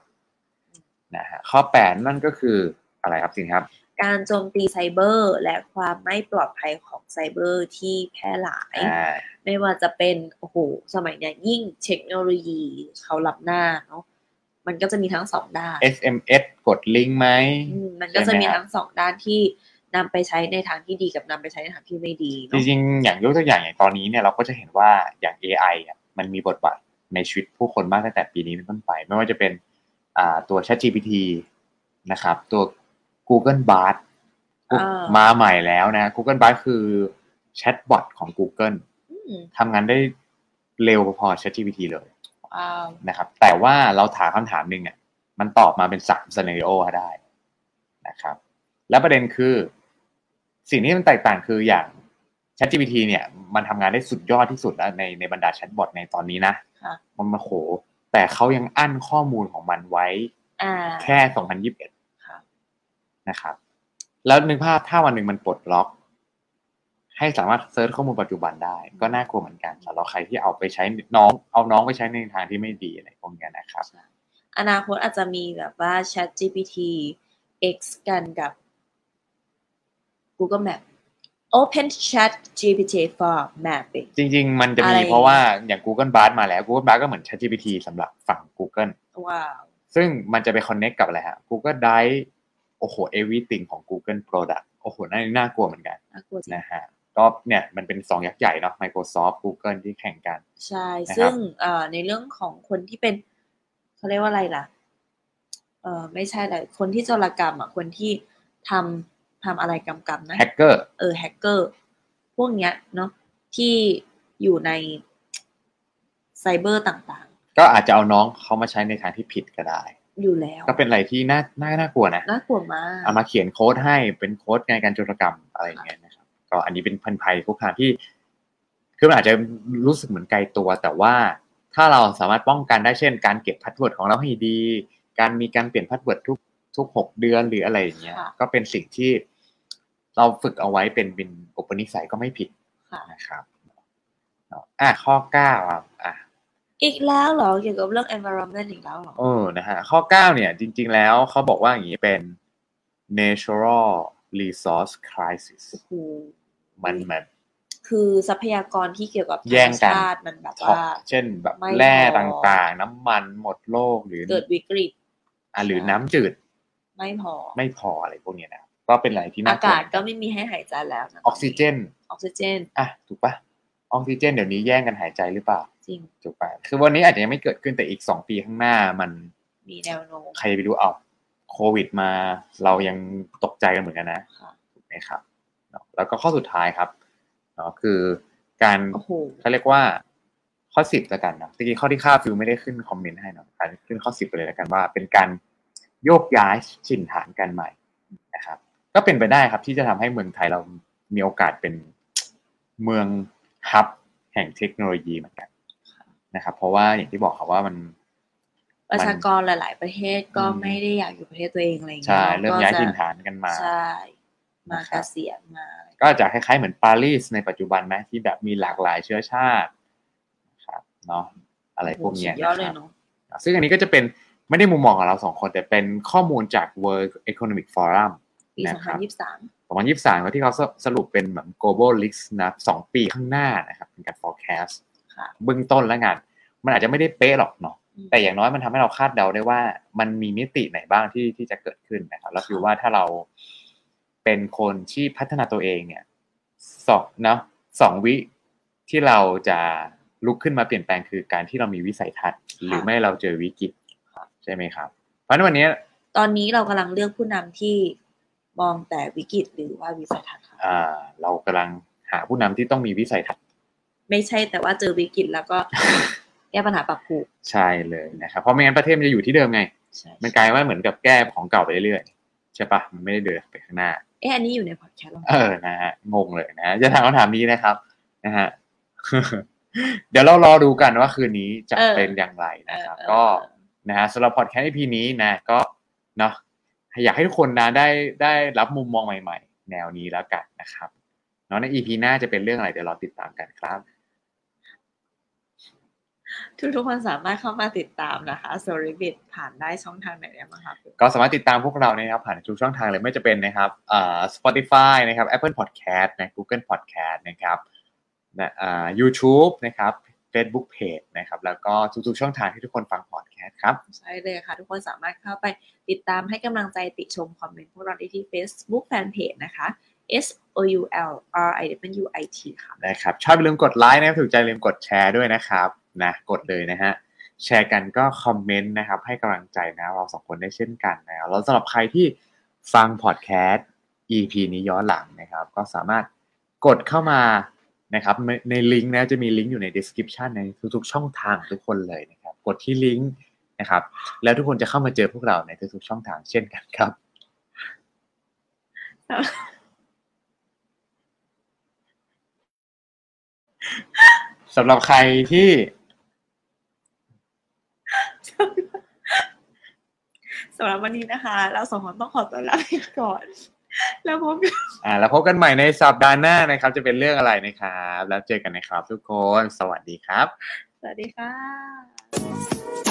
นะฮะข้อแปดนั่นก็คืออะไรครับสิงครับ การโจมตีไซเบอร์ และความไม่ปลอดภัยของไซเบอร์ที่แพร่หลายอ่าไม่ว่าจะเป็นโอ้โหสมัยเนี้ยยิ่งเทคโนโลยีเขารับหน้าเนาะมันก็จะมีทั้งสองด้าน SMS กดลิงก์ไหมอืมมันก็จะมีใช่ไหมครับทั้งสองด้านที่ นำไปใช้ในทางที่ดีกับนำไปใช้ในทางที่ไม่ดีจเนาะริงๆอย่างยกตัวอย่างอย่างตอนนี้เนี่ยเราก็จะเห็นว่าอย่าง AI อะมันมีบทบาทในชีวิตผู้คนมากตั้งแต่ปีนี้เป็นต้นไป ไม่ว่าจะเป็นอ่าตัว ChatGPT นะครับ ตัว Google Bard มาใหม่แล้วนะ Google Bard คือแชทบอทของ Google อืมทำงานได้เร็วพอๆ ChatGPT เลยว้าวนะครับ แต่ว่าเราถามคำถามหนึ่งอะมันตอบมาเป็นสาม scenario ได้นะครับ แล้วประเด็นคือ สิ่งที่มันแตกต่างคืออย่าง ChatGPT เนี่ย มันทำงานได้สุดยอดที่สุดแล้วในในบรรดา chatbot ในตอนนี้นะค่ะมันมาโห แต่เขายังอั้นข้อมูลของมันไว้อ่าแค่2021ค่ะนะครับ แล้วนึกภาพถ้าวันหนึ่งมันปลดล็อก ให้สามารถ search ข้อมูลปัจจุบันได้ ก็น่ากลัวเหมือนกันสำหรับใครที่เอาไปใช้น้องเอาน้องไปใช้ในทางที่ไม่ดีอะไรพวกเนี้ยนะครับอนาคตอาจจะมีแบบว่า Chat GPT X กันกับ Google Map Open Chat GPT for Mapping จริง ๆ มันจะอะไรมีเพราะว่าอย่าง Google Bard มาแล้ว Google Bard ก็เหมือน ChatGPT สำหรับฝั่ง Google ว้าวซึ่งมันจะไป connect กับอะไรฮะ Google Drive โอ้โห everything ของ Google Product โอ้โหน่าน่ากลัวเหมือนกันน่ากลัวจริงนะฮะก็เนี่ยมันเป็นสองยักษ์ใหญ่เนาะ Microsoft Google ที่แข่งกัน ใช่นะครับซึ่งเอ่อในเรื่องของคนที่เป็นเขาเรียกว่าอะไรล่ะ เอ่อไม่ใช่เลยคนที่โจรกรรมอะคนที่ทำ ทำอะไรกำกำนะแฮกเกอร์เออแฮกเกอร์พวกเนี้ยเนาะที่อยู่ในไซเบอร์ต่างก็อาจจะเอาน้องเขามาใช้ในทางที่ผิดก็ได้ๆอยู่แล้ว ก็เป็นอะไรที่น่าน่าน่ากลัวนะน่ากลัวมากเอามาเขียนโค้ดให้เป็นโค้ดในการโจรกรรมอะไรอย่างเงี้ยนะครับ ก็อันนี้เป็นพันภัยคุกคามที่คือมันอาจจะรู้สึกเหมือนไกลตัว แต่ว่าถ้าเราสามารถป้องกันได้เช่น การเก็บ password ของเราให้ดี การมีการเปลี่ยน password ทุก ทุกหกเดือนหรืออะไรอย่างเงี้ยค่ะก็เป็นสิ่งที่เราฝึกเอาไว้เป็นเป็นอุปนิสัยก็ไม่ผิดค่ะนะครับเนาะอะข้อเก้าอะอะอีกแล้วเหรอเกี่ยวกับเรื่อง environment อีกแล้วเหรอเออนะฮะข้อเก้าเนี่ย จริง ๆ แล้วเขาบอกว่าอย่างนี้เป็น natural resource crisis โอ้โหมันแบบคือทรัพยากรที่เกี่ยวกับธรแย่รมงกันชาติมันแบบท็อปว่าเช่นแบบไม่แร่พอต่างๆ น้ำมันหมดโลกหรือเกิดวิกฤตอะหรือน้ำจืด ไม่พอ ไม่พออะไรพวกเนี้ยนะก็เป็นอะไรที่น่าอากาศก็ไม่มีให้หายใจแล้วนะออกซิเจน ออกซิเจน อะ ถูกปะออกซิเจนเดี๋ยวนี้แย่งกันหายใจหรือเปล่า จริง ถูกปะคือวันนี้อาจจะยังไม่เกิดขึ้นแต่อีกสองปีข้างหน้ามันมีแนวโน้มใครจะไปรู้เอาโควิดมาเรายังตกใจกันเหมือนกันนะค่ะถูกไหมครับเนาะแล้วก็ข้อสุดท้ายครับเนาะคือการโอ้โหเขาเรียกว่าข้อสิบแล้วกันนะตะกี้ข้อที่ค่าฟิวไม่ได้ขึ้นคอมเมนต์ให้เนาะอ่านขึ้นข้อสิบไปเลยแล้วกันว่า เป็นการ โยกย้ายถิ่นฐานกันใหม่นะครับ ก็เป็นไปได้ครับที่จะทำให้เมืองไทยเรามีโอกาสเป็นเมืองฮับแห่งเทคโนโลยีเหมือนกันนะครับ เพราะว่าอย่างที่บอกครับว่ามันประชากรหลาย ๆ ประเทศก็อืมไม่ได้อยากอยู่ประเทศตัวเองอะไรอย่างเงี้ใช่ยเริ่มก็ย้ายจะถิ่นฐานกันมาใช่มานะคเกรับษียณมา ก็จะคล้าย ๆ เหมือนปารีสในปัจจุบันไหมที่แบบมีหลากหลายเชื้อชาตินะครับเนาะอะไรพวกเนี้ยสุดยอดเลยนะครับเนาะซึ่งอันนี้ก็จะเป็น ไม่ได้มุมมองของเราสองคน แต่เป็นข้อมูลจาก World Economic Forum ปีนะครับ2023 2023แล้วที่เขาสรุปเป็นเหมือน global list นะสองปีข้างหน้านะครับเป็นการ forecast ค่ะเบื้องต้นแล้วงาน มันอาจจะไม่ได้เป๊ะหรอกเนาะอืมแต่อย่างน้อยมันทำให้เราคาดเดาได้ว่ามันมีมิติไหนบ้างที่ที่จะเกิดขึ้นนะครับแล้วคือว่าถ้าเราเป็นคนที่พัฒนาตัวเองเนี่ยสองเนาะสองวิที่เราจะลุกขึ้นมาเปลี่ยนแปลงคือการที่เรามีวิสัยทัศน์ หรือไม่เราเจอวิกฤต ใช่ไหมครับ เพราะฉะนั้นวันนี้ ตอนนี้เรากำลังเลือกผู้นำที่มองแต่วิกฤตหรือว่าวิสัยทัศน์ค่ะอ่า เรากำลังหาผู้นำที่ต้องมีวิสัยทัศน์ ไม่ใช่แต่ว่าเจอวิกฤตแล้วก็แก้ปัญหาปรับปรุงใช่เลยนะครับเพราะไม่งั้นประเทศมันจะอยู่ที่เดิมไงใช่มันกลายว่าเหมือนกับแก้ของเก่าไปเรื่อยๆใช่ปะมันไม่ได้เดินไปข้างหน้าเอ๊ะอันนี้อยู่ในพอดแคสต์เราเออนะฮะงงเลยนะฮะจะถามคำถามนี้นะครับนะฮะเดี๋ยวเรารอดูกันว่าคืนนี้จะเป็นอย่างไรนะครับเออก็เออ นะฮะสำหรับพอดแคสต์ EP นี้นะก็เนาะอยากให้ทุกคนนะได้ได้รับมุมมองใหม่ ๆ แนวนี้แล้วกันนะครับเนาะใน EP หน้าจะเป็นเรื่องอะไรเดี๋ยวรอติดตามกันครับทุกทุกๆคนสามารถเข้ามาติดตามนะคะโซลิบิดผ่านได้ช่องทางไหนได้บ้างคะก็สามารถติดตามพวกเรานะครับ ผ่านทุกช่องทางเลยไม่จะเป็นนะครับเอ่อ Spotify นะครับ Apple Podcast นะ Google Podcast นะครับนะอ่า YouTube นะครับ Facebook Page นะครับแล้วก็ทุกๆช่องทางที่ทุกคนฟังพอดแคสต์ครับ ใช่เลยค่ะ ทุกคนสามารถเข้าไปติดตามให้กำลังใจติชมคอมเมนต์พวกเราได้ที่ Facebook Fanpage นะคะ S O U L R I W I T ค่ะนะครับชอบอย่าลืมกดไลค์นะครับถูกใจอย่าลืมกดแชร์ด้วยนะครับนะกดเลยนะฮะแชร์กันก็คอมเมนต์นะครับให้กำลังใจนะเราสองคนได้เช่นกันนะครับแล้วสำหรับใครที่ฟังพอดแคสต์ EP นี้ย้อนหลังนะครับ ก็สามารถกดเข้ามา นะครับในในลิงก์นะจะมีลิงก์อยู่ใน description ในทุกๆ ช่องทางทุกคนเลยนะครับกดที่ลิงก์นะครับ แล้วทุกคนจะเข้ามาเจอพวกเราในทุกๆช่องทางเช่นกันครับสำหรับใครที่สำหรับวันนี้นะคะ เราสองคนต้องขอตัวลาไปก่อน แล้วพบกันอ่า แล้วพบกันใหม่ในสัปดาห์หน้านะครับ จะเป็นเรื่องอะไรนะครับ แล้วเจอกันนะครับทุกคน สวัสดีครับ สวัสดีค่ะ